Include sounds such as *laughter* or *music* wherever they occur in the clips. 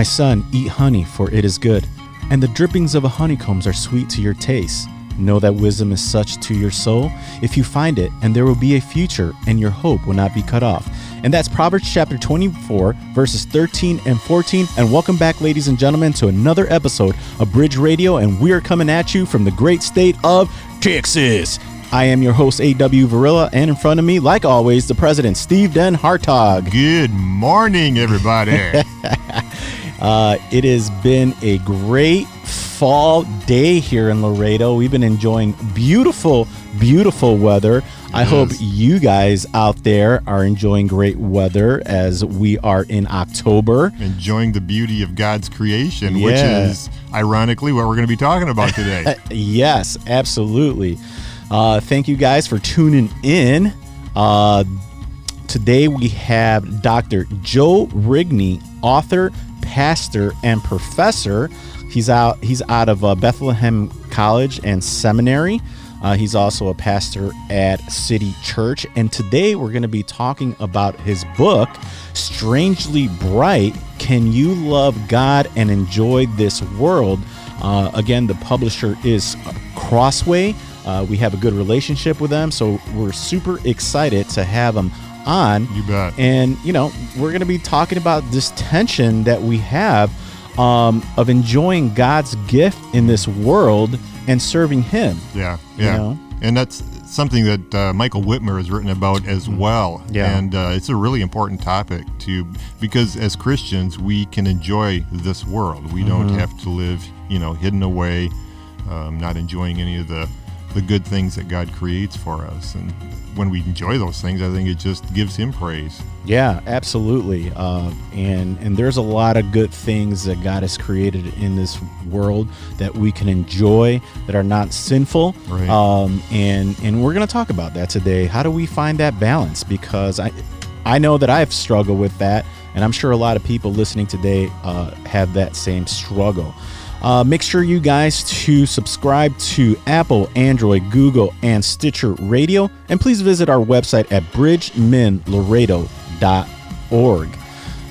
My son, eat honey, for it is good, and the drippings of a honeycombs are sweet to your taste. Know that wisdom is such to your soul. If you find it, and there will be a future, and your hope will not be cut off. And that's Proverbs chapter 24, verses 13 and 14. And welcome back, ladies and gentlemen, to another episode of Bridge Radio. And we are coming at you from the great state of Texas. I am your host, A.W. Varilla, and in front of me, like always, the president, Steve Den Hartog. Good morning, everybody. *laughs* uh, it has been a great fall day here in Laredo. We've been enjoying beautiful, beautiful weather. It I hope you guys out there are enjoying great weather as we are in October. Enjoying the beauty of God's creation, yeah. which is ironically what we're going to be talking about today. *laughs* yes, absolutely. Uh, thank you guys for tuning in. Uh, today we have Dr. Joe Rigney, author, pastor, and professor. He's out. He's out of uh, Bethlehem College and Seminary. Uh, he's also a pastor at City Church. And today we're going to be talking about his book, Strangely Bright Can You Love God and Enjoy This World? Uh, again, the publisher is Crossway. Uh, we have a good relationship with them, so we're super excited to have them on. You bet. And, you know, we're going to be talking about this tension that we have um, of enjoying God's gift in this world and serving Him. Yeah, yeah. You know? And that's something that uh, Michael Wittmer has written about as mm-hmm. well. Yeah. And uh, it's a really important topic to because as Christians we can enjoy this world. We mm-hmm. don't have to live, you know, hidden away, um, not enjoying any of the the good things that God creates for us. And when we enjoy those things, I think it just gives Him praise. Yeah, absolutely. Uh, and and there's a lot of good things that God has created in this world that we can enjoy that are not sinful. Right. Um, and and we're going to talk about that today. How do we find that balance? Because I I know that I've struggled with that, and I'm sure a lot of people listening today uh, have that same struggle. Uh, make sure you guys to subscribe to Apple, Android, Google, and Stitcher Radio, and please visit our website at bridgemenlaredo.org.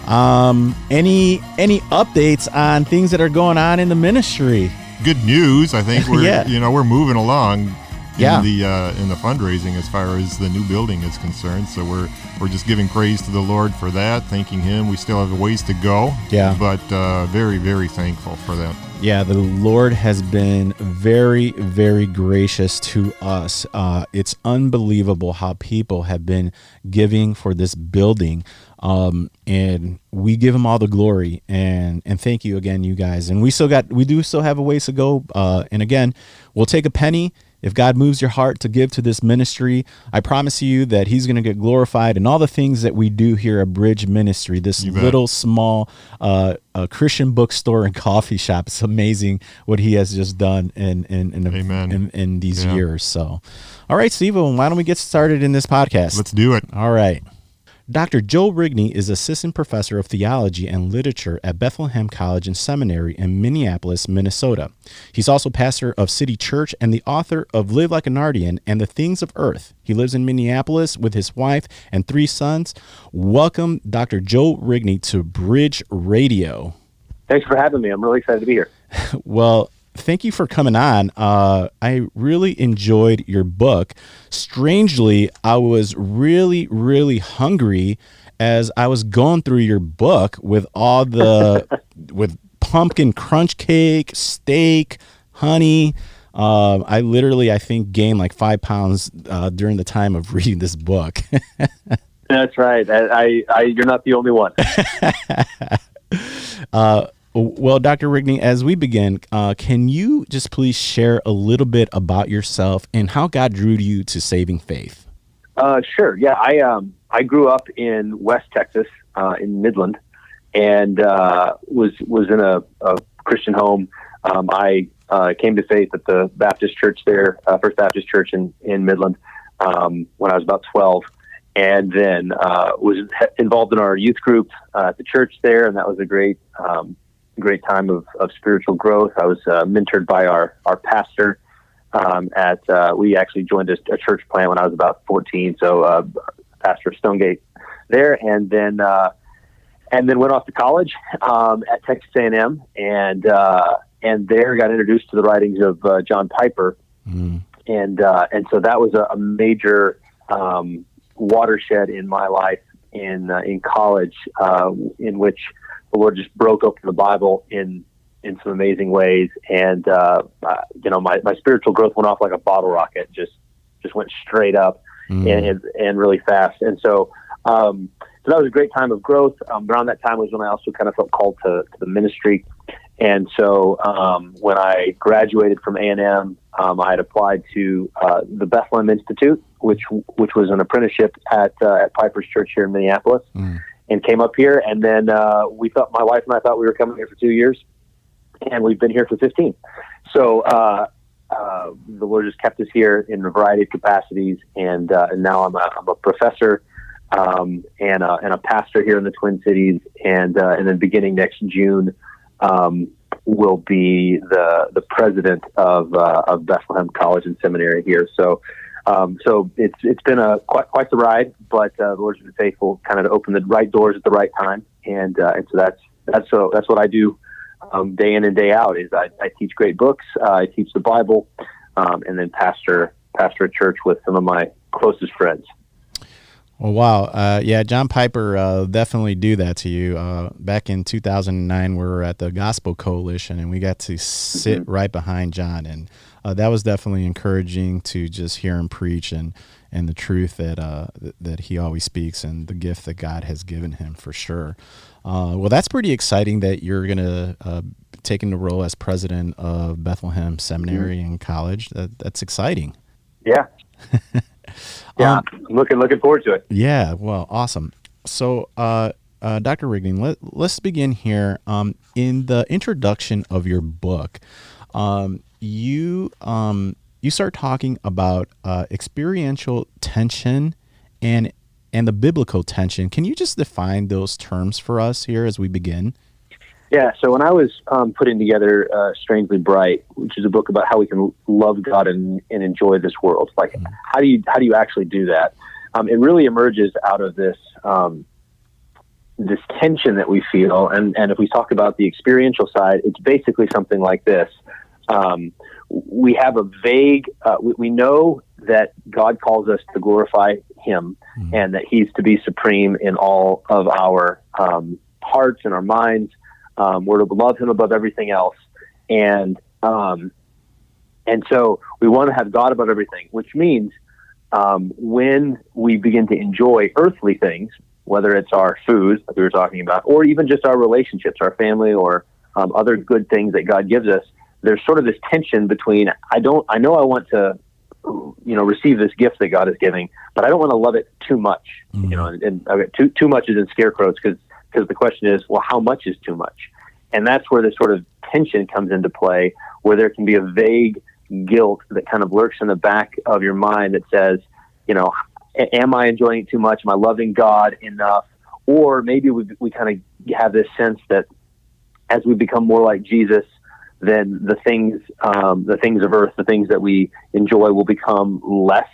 Um, any any updates on things that are going on in the ministry? Good news. I think *laughs* we're yeah. you know we're moving along yeah. in the uh, in the fundraising as far as the new building is concerned. So we're we're just giving praise to the Lord for that, thanking Him. We still have a ways to go. Yeah, but uh, very very thankful for that. Yeah, the Lord has been very, very gracious to us. Uh, it's unbelievable how people have been giving for this building. Um, and we give him all the glory and and thank you again you guys and we still got we do still have a ways to go uh, and again we'll take a penny if God moves your heart to give to this ministry, I promise you that He's going to get glorified in all the things that we do here at Bridge Ministry, this little small uh, Christian bookstore and *laughs* coffee shop. It's amazing what He has just done in in in, in, in these yeah. years. So, all right, Steve, why don't we get started in this podcast? Let's do it. All right. Dr. Joe Rigney is assistant professor of theology and literature at Bethlehem College and Seminary in Minneapolis, Minnesota. He's also pastor of City Church and the author of Live Like a Narnian and the Things of Earth. He lives in Minneapolis with his wife and three sons. Welcome, Dr. Joe Rigney, to Bridge Radio. Thanks for having me. I'm really excited to be here. *laughs* well, thank you for coming on. Uh, I really enjoyed your book. Strangely, I was really, really hungry as I was going through your book with all the *laughs* with pumpkin crunch cake, steak, honey. Uh, I literally, I think, gained like five pounds uh, during the time of *laughs* reading this book. That's right. I, I, I, you're not the only one. *laughs* well, Dr. Rigney, as we begin, uh, can you just please share a little bit about yourself and how God drew you to saving faith? Uh, sure. Yeah, I um, I grew up in West Texas, uh, in Midland, and uh, was was in a, a Christian home. Um, I uh, came to faith at the Baptist church there, uh, First Baptist Church in in Midland, um, when I was about twelve and then uh, was involved in our youth group uh, at the church there, and that was a great um, great time of, of spiritual growth. I was uh, mentored by our our pastor. Um, at uh, we actually joined a, a, church plant when I was about 14, so uh, pastor Stonegate there, and then uh, and then went off to college um, at Texas A&M, and uh, and there got introduced to the writings of uh, John Piper, mm. and uh, and so that was a, a major um, watershed in my life in uh, in college, uh, in which the Lord just broke open the Bible in in some amazing ways, and uh, you know my, my spiritual growth went off like a bottle rocket, just just went straight up mm. and, and, and really fast, and so. Um, so that was a great time of growth. Um, around that time was when I also kind of felt called to, to the ministry. And so um, when I graduated from A&M, um, I had applied to uh, the Bethlehem Institute, which which was an apprenticeship at uh, at Piper's Church here in Minneapolis, mm. And came up here. And then uh, we thought my wife and I thought we were coming here for two years, and we've been here for 15. So uh, uh, the Lord just kept us here in a variety of capacities, and, uh, and now I'm a, I'm a professor um, and, a, and a pastor here in the Twin Cities, and and then beginning next June um, will be the the president of uh, of Bethlehem College and Seminary here. So. Um, so it's it's been a quite quite the ride, but uh, the Lord's been faithful, kind of to open the right doors at the right time, and uh, and so that's that's so that's what I do um, day in and day out. Is I, I teach great books, uh, I teach the Bible, um, and then pastor pastor a church with some of my closest friends. Well, wow. Uh, yeah, John Piper uh, definitely do that to you. Uh, back in 2009, we were at the Gospel Coalition and we got to sit mm-hmm. right behind John. And uh, that was definitely encouraging to just hear him preach and, and the truth that, uh, that he always speaks and the gift that God has given him for sure. Uh, well, that's pretty exciting that you're going to uh, taking the role as president of Bethlehem Seminary mm-hmm. and College. That, that's exciting. Yeah. *laughs* yeah, um, looking looking forward to it. Yeah, well, awesome. So, uh, uh, Dr. Rigney, let, let's begin here. Um, in the introduction of your book, um, you um, you start talking about uh, experiential tension and and the biblical tension. Can you just define those terms for us here as we begin? Yeah, so when I was um, putting together uh, Strangely Bright, which is a book about how we can love God and, and enjoy this world, like mm-hmm. how do you how do you actually do that? Um, it really emerges out of this um, this tension that we feel, and and if we talk about the experiential side, it's basically something like this: um, we have a vague, uh, we, we, know that God calls us to glorify Him, mm-hmm. and that He's to be supreme in all of our um, hearts and our minds. Um, we're to love Him above everything else, and um, and so we want to have God above everything, which means um, when we begin to enjoy earthly things, whether it's our food, like we were talking about, or even just our relationships, our family, or um, other good things that God gives us, there's sort of this tension between I don't, I know I want to, you know, receive this gift that God is giving, but I don't want to love it too much. Mm-hmm. You know, and, and okay, too too much is in scarecrows because because the question is, well, how much is too much? And that's where this sort of tension comes into play, where there can be a vague guilt that kind of lurks in the back of your mind that says, you know, am I enjoying it too much? Am I loving God enough? Or maybe we, we kind of have this sense that as we become more like Jesus, then the things, um, the things of earth, the things that we enjoy will become less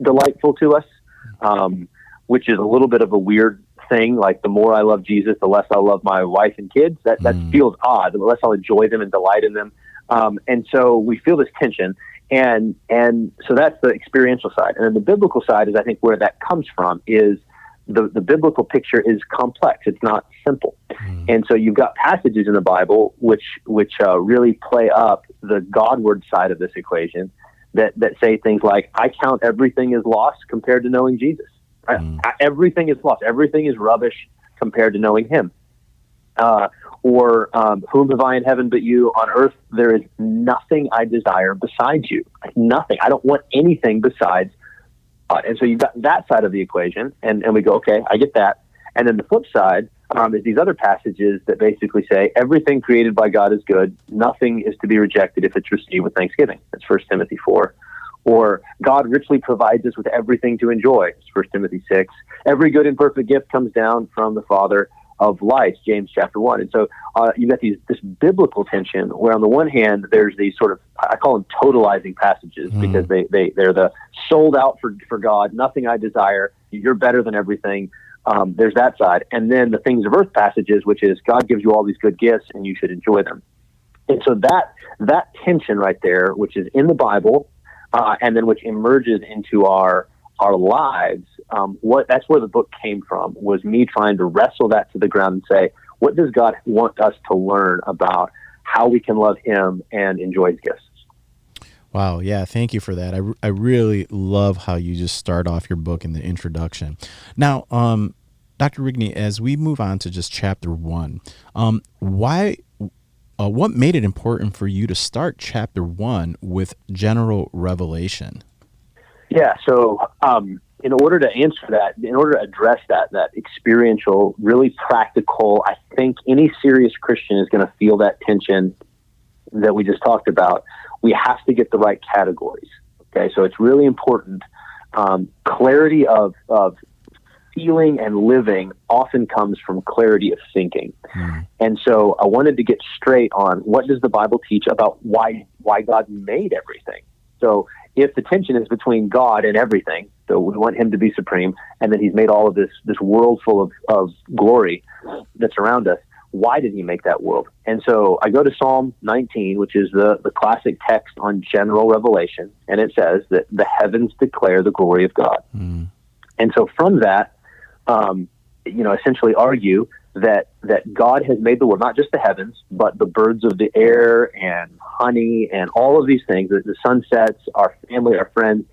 delightful to us, um, which is a little bit of a weird thing. Like the more I love Jesus, the less I love my wife and kids. That that mm. feels odd. The less I'll enjoy them and delight in them. Um, and so we feel this tension, and and so that's the experiential side. And then the biblical side is, I think, where that comes from is the the biblical picture is complex. It's not simple. Mm. And so you've got passages in the Bible which which uh, really play up the Godward side of this equation. That, that say things like, I count everything as lost compared to knowing Jesus. Mm. I, everything is lost. Everything is rubbish compared to knowing Him. Uh, or um, whom have I in heaven but you? On earth there is nothing I desire besides you. Nothing. I don't want anything besides. God. And so you've got that side of the equation, and, and we go, okay, I get that. And then the flip side um, is these other passages that basically say everything created by God is good. Nothing is to be rejected if it's received with thanksgiving. That's First Timothy four. Or God richly provides us with everything to enjoy. It's 1 Timothy 6. Every good and perfect gift comes down from the Father of lights, James chapter 1. And so uh, you've got these, this biblical tension where, on the one hand, there's these sort of, I call them totalizing passages mm. because they, they, they're the sold out for, for God, nothing I desire, you're better than everything. um, there's that side. And then the things of earth passages, which is God gives you all these good gifts and you should enjoy them. And so that that tension right there, which is in the Bible, uh, and then which emerges into our our lives, um, what that's where the book came from was me trying to wrestle that to the ground and say, what does God want us to learn about how we can love Him and enjoy His gifts? Wow. Yeah. Thank you for that. I, I really love how you just start off your book in the introduction. Now, um, Dr. Rigney, as we move on to just chapter one, um, why, uh, what made it important for you to start chapter one with general revelation? Yeah. So, um, in order to answer that, in order to address that, that experiential, really practical, I think any serious Christian is going to feel that tension that we just talked about we have to get the right categories. Okay, so it's really important. Um, clarity of, of feeling and living often comes from clarity of thinking. Mm. And so I wanted to get straight on what does the Bible teach about why why God made everything. So if the tension is between God and everything, so we want him to be supreme, and then he's made all of this this world full of, of glory that's around us, why did he make that world? And so I go to Psalm 19, which is the, the classic text on general revelation, and it says that the heavens declare the glory of God. Mm. And so from that, um, you know, essentially argue that that God has made the world, not just the heavens, but the birds of the air and honey and all of these things, the, the sunsets, our family, our friends.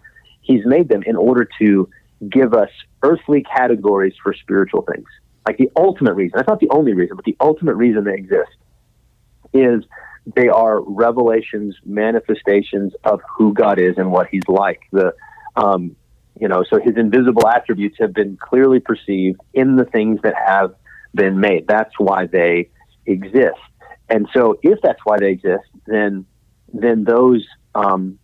He's made them in order to give us earthly categories for spiritual things like the ultimate reason, that's not the only reason, but the ultimate reason they exist is they are revelations, manifestations of who God is and what He's like. The, um, you know, so His invisible attributes have been clearly perceived in the things that have been made. That's why they exist. And so, if that's why they exist, then then those um,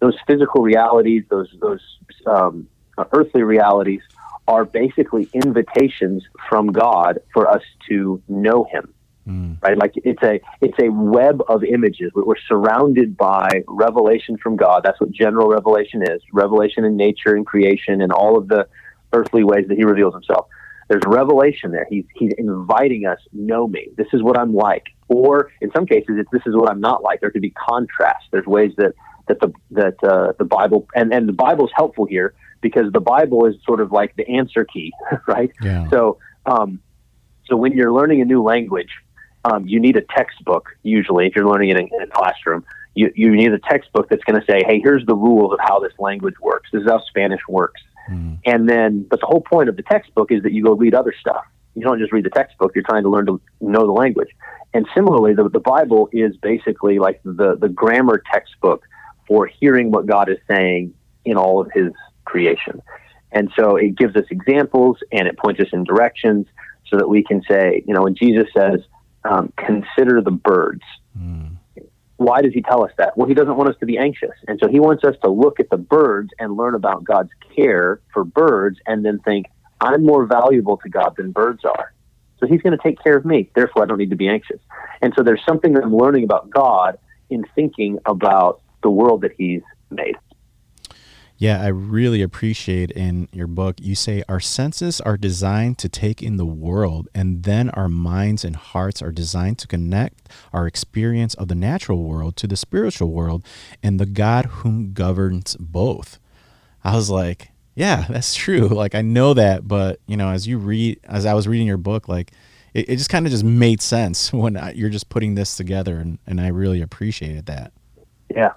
those physical realities, those those um, earthly realities, are basically invitations from God for us to know Him. Mm. Right, like it's a it's a web of images. We're surrounded by revelation from God. That's what general revelation is: revelation in nature and creation and all of the earthly ways that He reveals Himself. There's revelation there. He's He's inviting us, know me. This is what I'm like. Or in some cases, it's this is what I'm not like. There could be contrast. There's ways that that the that uh, the Bible and and the Bible is helpful here because the Bible is sort of like the answer key, *laughs* right? Yeah. So, um, so when you're learning a new language, um, you need a textbook. Usually, if you're learning it in, in a classroom, you you need a textbook that's going to say, "Hey, here's the rules of how this language works. This is how Spanish works." Mm. And then, but the whole point of the textbook is that you go read other stuff. You don't just read the textbook. You're trying to learn to know the language. And similarly, the, the Bible is basically like the, the grammar textbook for hearing what God is saying in all of His creation. And so it gives us examples and it points us in directions so that we can say, you know, when Jesus says, um, consider the birds. Mm. Why does he tell us that? Well, he doesn't want us to be anxious. And so he wants us to look at the birds and learn about God's care for birds and then think, I'm more valuable to God than birds are. So he's going to take care of me. Therefore, I don't need to be anxious. And so there's something that I'm learning about God in thinking about the world that he's made. Yeah, I really appreciate in your book, you say our senses are designed to take in the world, and then our minds and hearts are designed to connect our experience of the natural world to the spiritual world and the God whom governs both. I was like, yeah, that's true. *laughs* Like, I know that, but, you know, as you read, as I was reading your book, like, it, it just kind of just made sense *laughs* when I, you're just putting this together, and, and I really appreciated that. Yeah.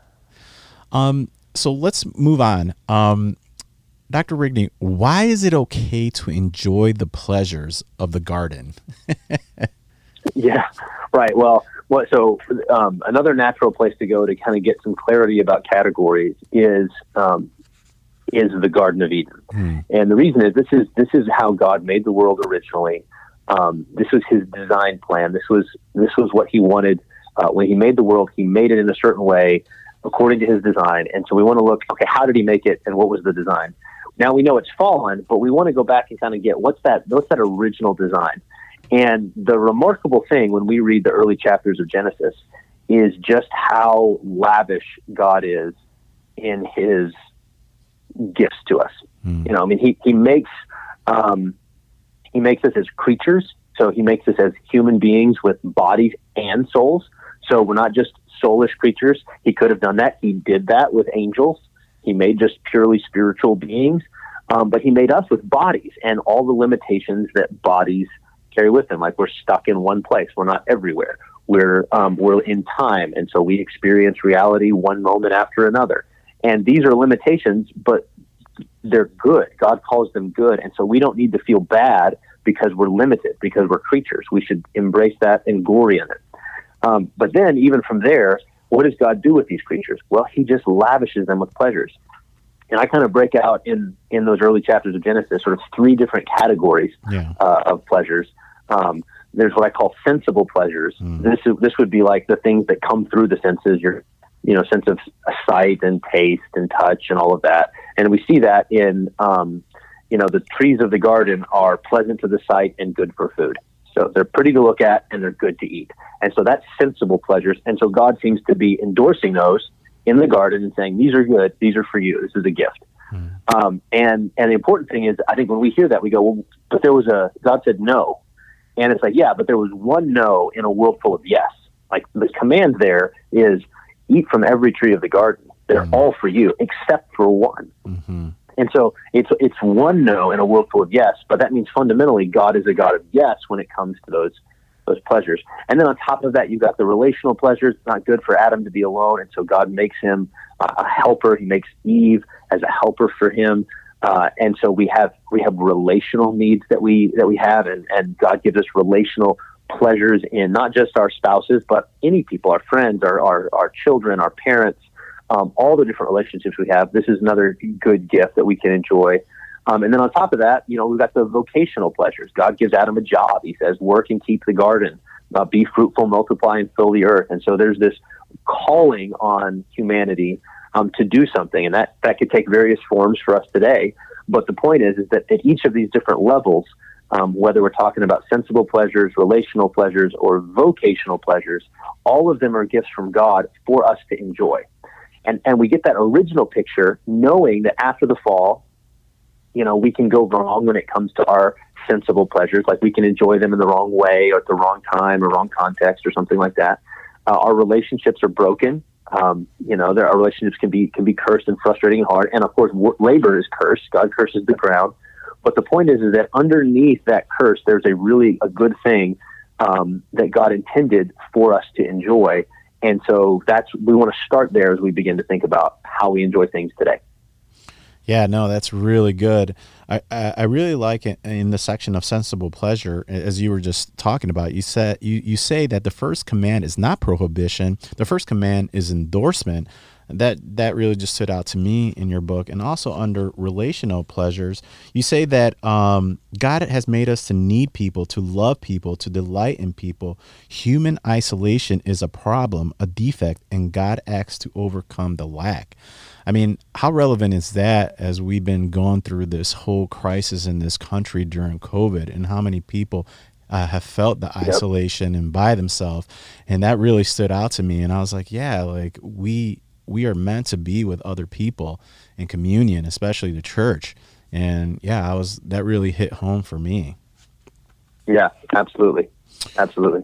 Um, so let's move on. Um, Dr. Rigney, why is it okay to enjoy the pleasures of the garden? *laughs* yeah, right. Well, what, so um, another natural place to go to kind of get some clarity about categories is um, is the Garden of Eden, hmm. and the reason is this is this is how God made the world originally. Um, this was His design plan. This was this was what He wanted uh, when He made the world. He made it in a certain way according to his design. And so we want to look, okay, how did he make it and what was the design? Now we know it's fallen, but we want to go back and kind of get what's that what's that original design? And the remarkable thing when we read the early chapters of Genesis is just how lavish God is in his gifts to us. Mm. You know, I mean he he makes um, He makes us as creatures. So he makes us as human beings with bodies and souls. So we're not just soulish creatures. He could have done that. He did that with angels. He made just purely spiritual beings. Um, but he made us with bodies and all the limitations that bodies carry with them. Like we're stuck in one place. We're not everywhere. We're um, we're in time, and so we experience reality one moment after another. And these are limitations, but they're good. God calls them good, and so we don't need to feel bad because we're limited, because we're creatures. We should embrace that and glory in it. Um, but then, even from there, what does God do with these creatures? Well, He just lavishes them with pleasures. And I kind of break out in in those early chapters of Genesis sort of three different categories yeah. uh, of pleasures. Um, there's what I call sensible pleasures. Mm. This is, this would be like the things that come through the senses, your you know sense of sight and taste and touch and all of that. And we see that in um, you know the trees of the garden are pleasant to the sight and good for food. So they're pretty to look at and they're good to eat. And so that's sensible pleasures. And so God seems to be endorsing those in the garden and saying, these are good. These are for you. This is a gift. Mm. Um, and, and the important thing is, I think when we hear that, we go, well, but there was a, God said no. And it's like, yeah, but there was one no in a world full of yes. Like the command there is eat from every tree of the garden. They're mm-hmm. all for you except for one. Mm-hmm. And so it's it's one no in a world full of yes, but that means fundamentally God is a God of yes when it comes to those those pleasures. And then on top of that, you've got the relational pleasures. It's not good for Adam to be alone, and so God makes him a helper. He makes Eve as a helper for him. Uh, and so we have we have relational needs that we that we have, and, and God gives us relational pleasures in not just our spouses, but any people, our friends, our our, our children, our parents, um, all the different relationships we have. This is another good gift that we can enjoy. Um, and then on top of that, you know, we've got the vocational pleasures. God gives Adam a job. He says, work and keep the garden, uh, be fruitful, multiply, and fill the earth. And so there's this calling on humanity um, to do something, and that that could take various forms for us today. But the point is, is that at each of these different levels, um, whether we're talking about sensible pleasures, relational pleasures, or vocational pleasures, all of them are gifts from God for us to enjoy. And, and we get that original picture knowing that after the fall, you know, we can go wrong when it comes to our sensible pleasures. Like we can enjoy them in the wrong way or at the wrong time or wrong context or something like that. Uh, our relationships are broken. Um, you know, there, our relationships can be can be cursed and frustrating and hard. And of course, labor is cursed. God curses the ground. But the point is, is that underneath that curse, there's a really a good thing um, that God intended for us to enjoy. And so that's we want to start there as we begin to think about how we enjoy things today. Yeah, no, that's really good. I, I, really like it in the section of sensible pleasure, as you were just talking about. You said you, you say that the first command is not prohibition. The first command is endorsement. That that really just stood out to me in your book, and also under relational pleasures, you say that um, God has made us to need people, to love people, to delight in people. Human isolation is a problem, a defect, and God acts to overcome the lack. I mean, how relevant is that as we've been going through this whole crisis in this country during COVID, and how many people uh, have felt the yep. isolation and by themselves, and that really stood out to me. And I was like, yeah, like we we are meant to be with other people in communion, especially the church. And yeah, I was that really hit home for me. Yeah, absolutely, absolutely.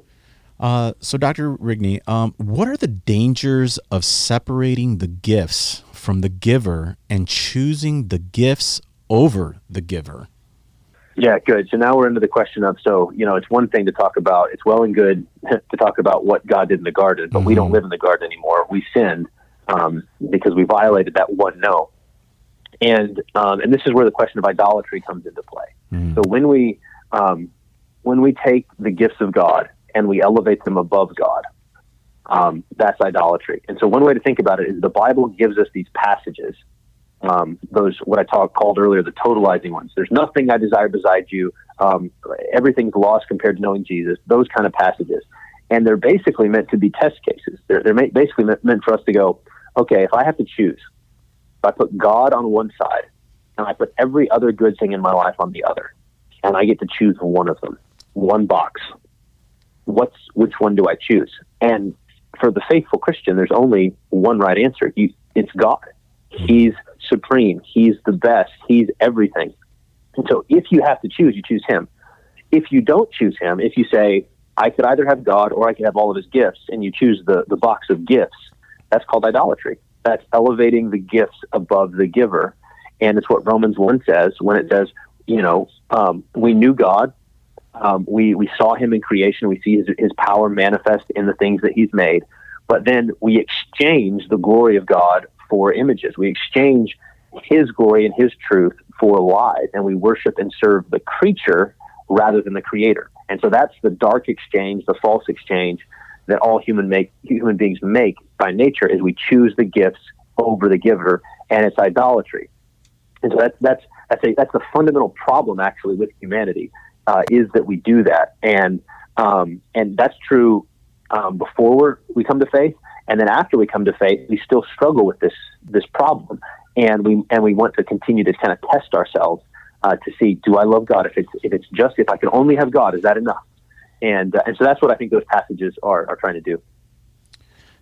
Uh, so, Dr. Rigney, um, what are the dangers of separating the gifts from the giver and choosing the gifts over the giver? Yeah, good. So now we're into the question of so, you know, it's one thing to talk about, it's well and good *laughs* to talk about what God did in the garden, but mm-hmm. we don't mm-hmm. live in the garden anymore. We sinned um, because we violated that one no. And um, and this is where the question of idolatry comes into play. Mm-hmm. So when we um, when we take the gifts of God and we elevate them above God, um, that's idolatry. And so one way to think about it is the Bible gives us these passages, um, those what I talk, called earlier the totalizing ones. There's nothing I desire beside you. Um, everything's lost compared to knowing Jesus. Those kind of passages, and they're basically meant to be test cases. They're they're basically meant for us to go, okay, if I have to choose, if I put God on one side and I put every other good thing in my life on the other, and I get to choose one of them, one box. What's which one do I choose? And for the faithful Christian, there's only one right answer. You, it's God. Hmm. He's supreme. He's the best. He's everything. And so if you have to choose, you choose him. if you don't choose him, if you say, I could either have God or I could have all of his gifts, and you choose the, the box of gifts, that's called idolatry. That's elevating the gifts above the giver. And it's what Romans 1 says when it says, you know, um, we knew God. Um, we, we saw him in creation. We see his, his power manifest in the things that he's made. But then we exchange the glory of God for images. We exchange his glory and his truth for lies, and we worship and serve the creature rather than the creator. And so that's the dark exchange, the false exchange that all human make human beings make by nature is we choose the gifts over the giver, and it's idolatry. And so that's that's that's a that's the fundamental problem actually with humanity uh, is that we do that, and um, and that's true um, before we come to faith, and then after we come to faith, we still struggle with this this problem, and we and we want to continue to kind of test ourselves uh, to see do I love God? If it's if it's just if I can only have God, is that enough? And uh, and so that's what I think those passages are are trying to do.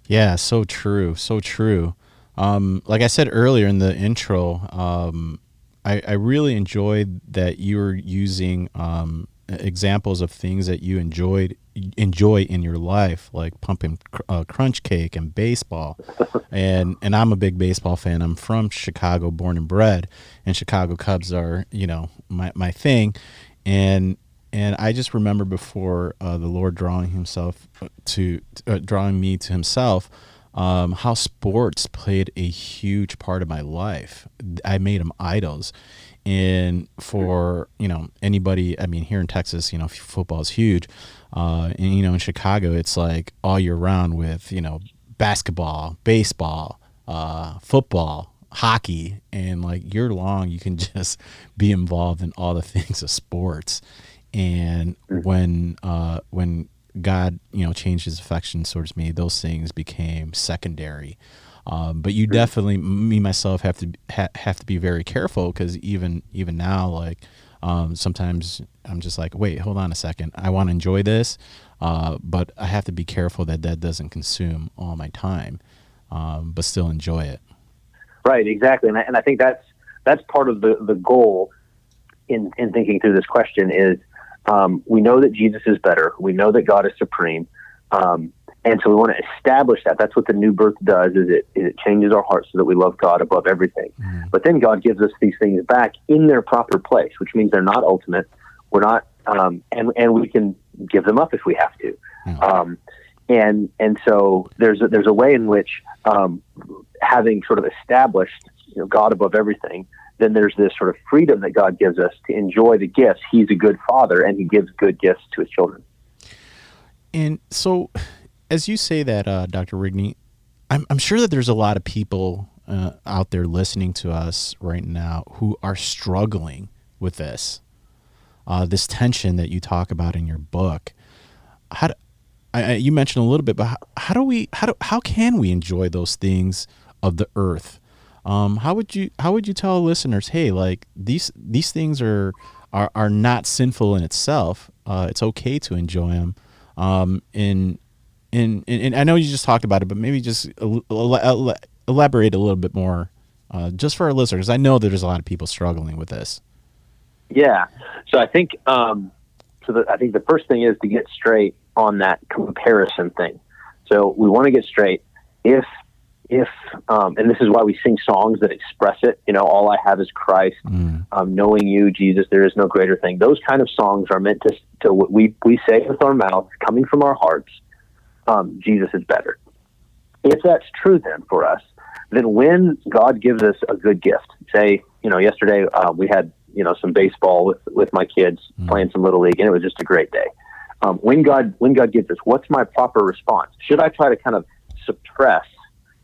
Yeah, so true, so true. Um, like I said earlier in the intro, um, I, I, really enjoyed that you were using um, examples of things that you enjoyed enjoy in your life, like pumping uh, crunch cake and baseball. *laughs* and and I'm a big baseball fan. I'm from Chicago, born and bred, and Chicago Cubs are you know my my thing. And and I just remember before uh, the Lord drawing Himself to uh, drawing me to Himself. Um, how sports played a huge part of my life. I made them idols, and for you know anybody i mean here in texas you know football is huge uh, and you know in chicago it's like all year round with you know basketball baseball uh, football hockey and like year long you can *laughs* just be involved in all the things of sports and mm-hmm. when uh, when god you know changed his affection towards me those things became secondary um, but you definitely, me myself, have to ha- have to be very careful because even even now, like um, sometimes I'm just like, wait, hold on a second, I want to enjoy this, uh, but I have to be careful that that doesn't consume all my time, um, but still enjoy it. Right, exactly, and I, and I think that's that's part of the the goal in in thinking through this question is um, we know that Jesus is better, we know that God is supreme. Um, and so we want to establish that. That's what the new birth does. Is it it changes our hearts so that we love God above everything. Mm. But then God gives us these things back in their proper place, which means they're not ultimate. We're not, um, and and we can give them up if we have to. Mm. Um, and and so there's a, there's a way in which um, having sort of established you know, God above everything, then there's this sort of freedom that God gives us to enjoy the gifts. He's a good father, and He gives good gifts to His children. And so as you say that, uh, Dr. Rigney, I'm, I'm sure that there's a lot of people uh, out there listening to us right now who are struggling with this, uh, this tension that you talk about in your book. How do, I, you mentioned a little bit, but how, how, do we, how do, how can we enjoy those things of the earth? Um, how would you, how would you tell listeners, hey, like these, these things are, are, are not sinful in itself. Uh, it's okay to enjoy them. Um, in and, and, I know you just talked about it, but maybe just elaborate a little bit more, uh, just for our listeners. I know there's a lot of people struggling with this. Yeah, so I think um, so. The, I think the first thing is to get straight on that comparison thing. So we want to get straight. If if um, and this is why we sing songs that express it. You know, all I have is Christ. Mm. Um, knowing you, Jesus, there is no greater thing. Those kind of songs are meant to to what we we say with our mouths, coming from our hearts um, Jesus is better. If that's true, then for us, then when God gives us a good gift, say, you know, yesterday uh, we had you know some baseball with with my kids mm. playing some little league, and it was just a great day. Um, when God when God gives us, what's my proper response? Should I try to kind of suppress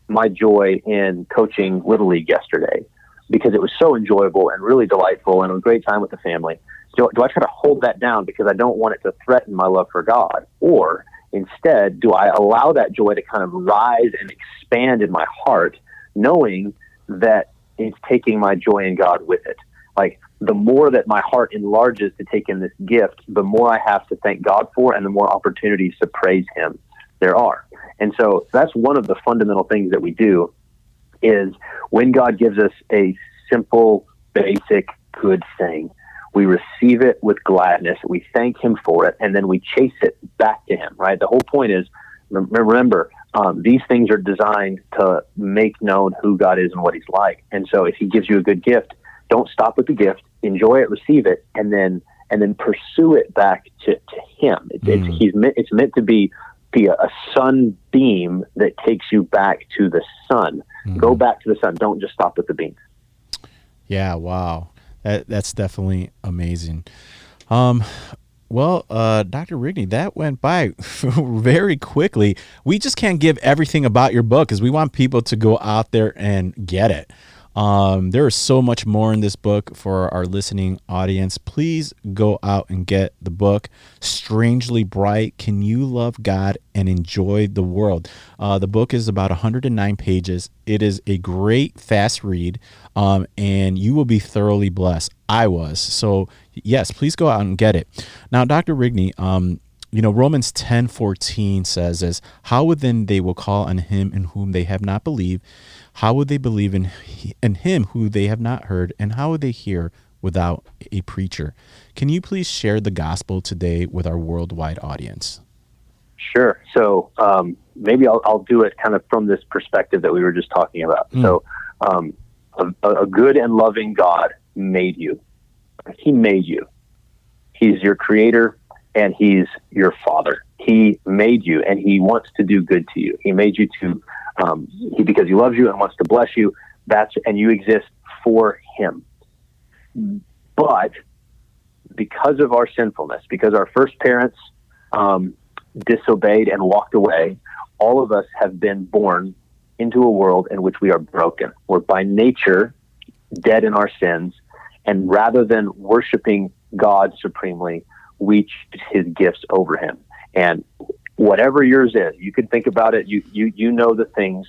my joy in coaching little league yesterday because it was so enjoyable and really delightful and a great time with the family? Do, do I try to hold that down because I don't want it to threaten my love for God, or Instead, do I allow that joy to kind of rise and expand in my heart, knowing that it's taking my joy in God with it? Like the more that my heart enlarges to take in this gift, the more I have to thank God for, and the more opportunities to praise Him there are. And so that's one of the fundamental things that we do is when God gives us a simple, basic, good thing, We receive it with gladness. We thank Him for it, and then we chase it back to Him. Right. The whole point is remember um, these things are designed to make known who God is and what He's like. And so, if He gives you a good gift, don't stop with the gift. Enjoy it, receive it, and then and then pursue it back to, to Him. It's, mm. it's He's meant, it's meant to be be a, a sunbeam that takes you back to the sun. Mm. Go back to the sun. Don't just stop with the beam. Yeah. Wow. That that's definitely amazing. Um, well, uh, Dr. Rigney, that went by *laughs* very quickly. We just can't give everything about your book because we want people to go out there and get it. Um, there is so much more in this book for our listening audience. Please go out and get the book, Strangely Bright Can You Love God and Enjoy the World? Uh, the book is about 109 pages. It is a great, fast read, um, and you will be thoroughly blessed. I was. So, yes, please go out and get it. Now, Dr. Rigney, um, you know romans 10 14 says is how would then they will call on him in whom they have not believed how would they believe in, in him who they have not heard? And how would they hear without a preacher? Can you please share the gospel today with our worldwide audience? Sure. So um, maybe I'll, I'll, do it kind of from this perspective that we were just talking about. Mm. So um, a, a good and loving God made you. He made you. He's your creator and he's your father. He made you and he wants to do good to you. He made you to um, he, because he loves you and wants to bless you. That's and you exist for him. But because of our sinfulness, because our first parents um, disobeyed and walked away, all of us have been born into a world in which we are broken. We're by nature dead in our sins, and rather than worshiping God supremely, we choose His gifts over Him. And whatever yours is, you can think about it. You you you know the things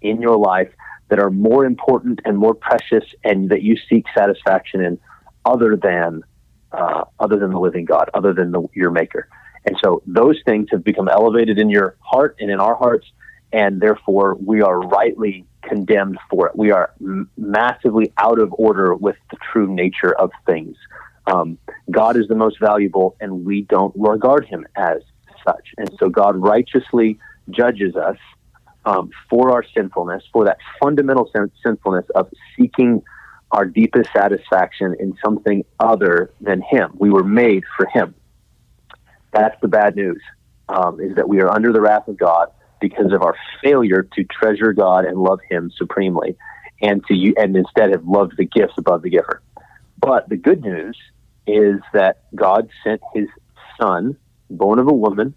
in your life that are more important and more precious, and that you seek satisfaction in, other than uh, other than the living God, other than the, your Maker. And so those things have become elevated in your heart and in our hearts, and therefore we are rightly condemned for it. We are m- massively out of order with the true nature of things. Um, God is the most valuable, and we don't regard him as such. And so God righteously judges us um, for our sinfulness, for that fundamental sin- sinfulness of seeking our deepest satisfaction in something other than Him. We were made for Him. That's the bad news, um, is that we are under the wrath of God because of our failure to treasure God and love Him supremely, and to and instead have loved the gifts above the giver. But the good news is that God sent His Son born of a woman,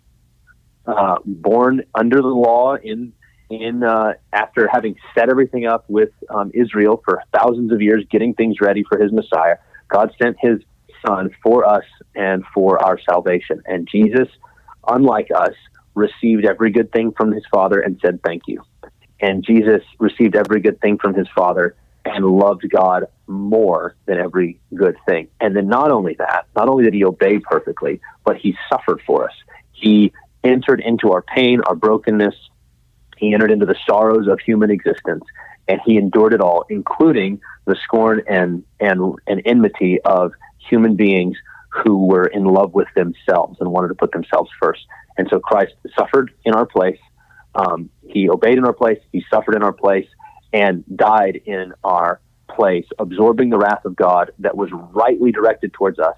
uh, born under the law in in uh, after having set everything up with um, Israel for thousands of years, getting things ready for His Messiah. God sent His Son for us and for our salvation. And Jesus, unlike us, received every good thing from His Father and said thank you. And Jesus received every good thing from His Father and loved God more than every good thing. And then not only that, not only did he obey perfectly, but he suffered for us. He entered into our pain, our brokenness. He entered into the sorrows of human existence and he endured it all, including the scorn and, and, and enmity of human beings who were in love with themselves and wanted to put themselves first. And so Christ suffered in our place. Um, he obeyed in our place. He suffered in our place and died in our place, absorbing the wrath of God that was rightly directed towards us.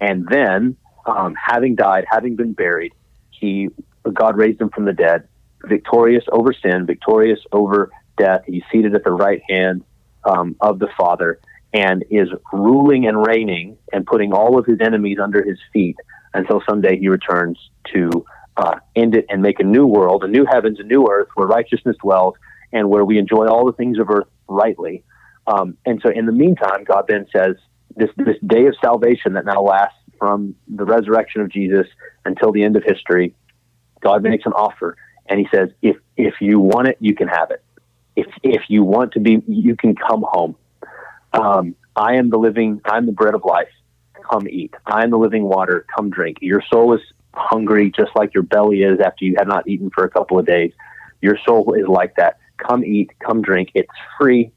And then, um, having died, having been buried, he God raised him from the dead, victorious over sin, victorious over death. He's seated at the right hand um, of the Father and is ruling and reigning and putting all of his enemies under his feet until someday he returns to uh, end it and make a new world, a new heavens, a new earth where righteousness dwells and where we enjoy all the things of earth rightly. Um, and so, in the meantime, God then says, this, this day of salvation that now lasts from the resurrection of Jesus until the end of history, God makes an offer. And he says, if, if you want it, you can have it. If, if you want to be, you can come home. Um, I am the living, I'm the bread of life. Come eat. I am the living water. Come drink. Your soul is hungry just like your belly is after you have not eaten for a couple of days. Your soul is like that. Come eat, come drink. It's free.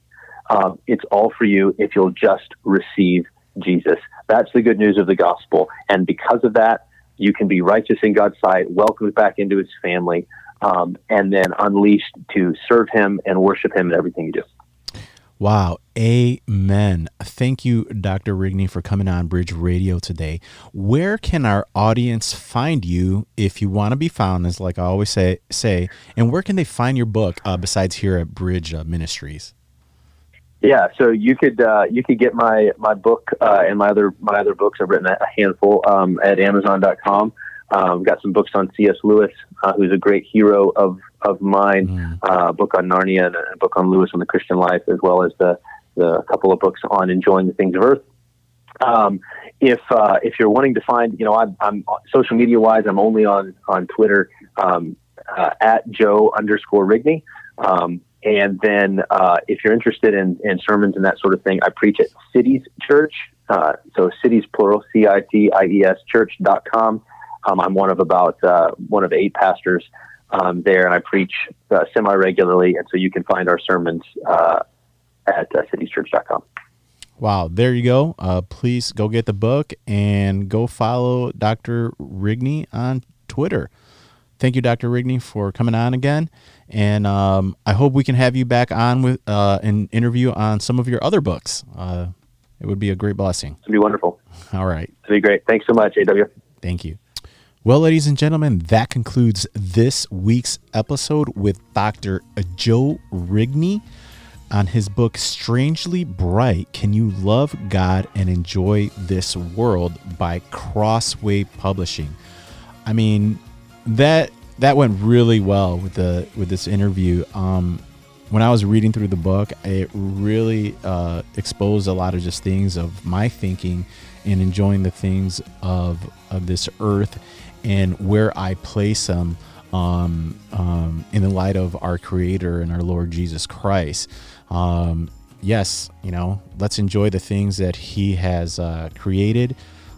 Um, it's all for you if you'll just receive Jesus. That's the good news of the gospel. And because of that, you can be righteous in God's sight, welcomed back into his family, um, and then unleashed to serve him and worship him in everything you do. Wow. Amen. Thank you, Dr. Rigney, for coming on Bridge Radio today. Where can our audience find you if you want to be found, as like I always say, say, and where can they find your book uh, besides here at Bridge uh, Ministries? Yeah, so you could uh, you could get my my book uh, and my other my other books. I've written a handful um, at Amazon.com. Um, got some books on C.S. Lewis, uh, who's a great hero of of mine. Mm. Uh, a book on Narnia and a book on Lewis on the Christian life, as well as the the couple of books on enjoying the things of earth. Um, if uh, if you're wanting to find, you know, I'm, I'm social media wise, I'm only on on Twitter um, uh, at Joe underscore Rigney. Um, and then uh, if you're interested in, in sermons and that sort of thing, I preach at Cities Church. Uh, so cities plural, C I T I E S church church.com. Um, I'm one of about uh, one of eight pastors um, there, and I preach uh, semi regularly. And so you can find our sermons uh, at uh, citieschurch.com. Wow, there you go. Uh, please go get the book and go follow Dr. Rigney on Twitter. Thank you, Dr. Rigney, for coming on again. And um, I hope we can have you back on with uh, an interview on some of your other books. Uh, it would be a great blessing. It'd be wonderful. All right. It'd be great. Thanks so much, AW. Thank you. Well, ladies and gentlemen, that concludes this week's episode with Dr. Joe Rigney on his book Strangely Bright Can You Love God and Enjoy This World by Crossway Publishing. I mean, that that went really well with the with this interview. Um, when I was reading through the book, it really uh, exposed a lot of just things of my thinking and enjoying the things of of this earth and where I place them um, um, in the light of our Creator and our Lord Jesus Christ. Um, yes, you know, let's enjoy the things that He has uh, created.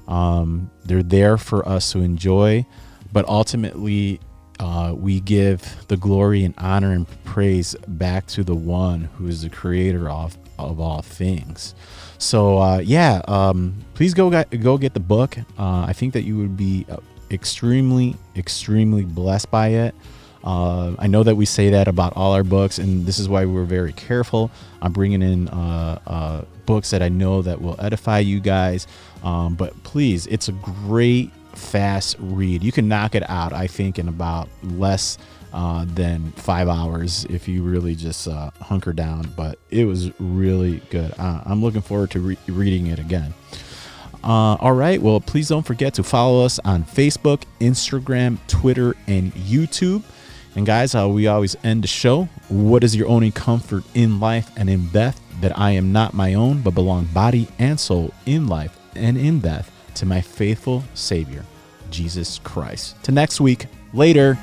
Um, they're there for us to enjoy, but ultimately, uh, we give the glory and honor and praise back to the one who is the creator of, of all things. So uh, yeah, um, please go get, go get the book. Uh, I think that you would be uh, extremely, extremely blessed by it. Uh, I know that we say that about all our books, and this is why we're very careful I'm bringing in uh, uh, books that I know that will edify you guys. Um, but please, it's a great, fast read. You can knock it out, I think, in about less uh, than five hours if you really just uh, hunker down. But it was really good. Uh, I'm looking forward to re- reading it again. Uh, all right. Well, please don't forget to follow us on Facebook, Instagram, Twitter, and YouTube. And guys, uh, we always end the show. What is your only comfort in life and in death? That I am not my own, but belong body and soul in life and in death to my faithful Savior, Jesus Christ. To next week. Later.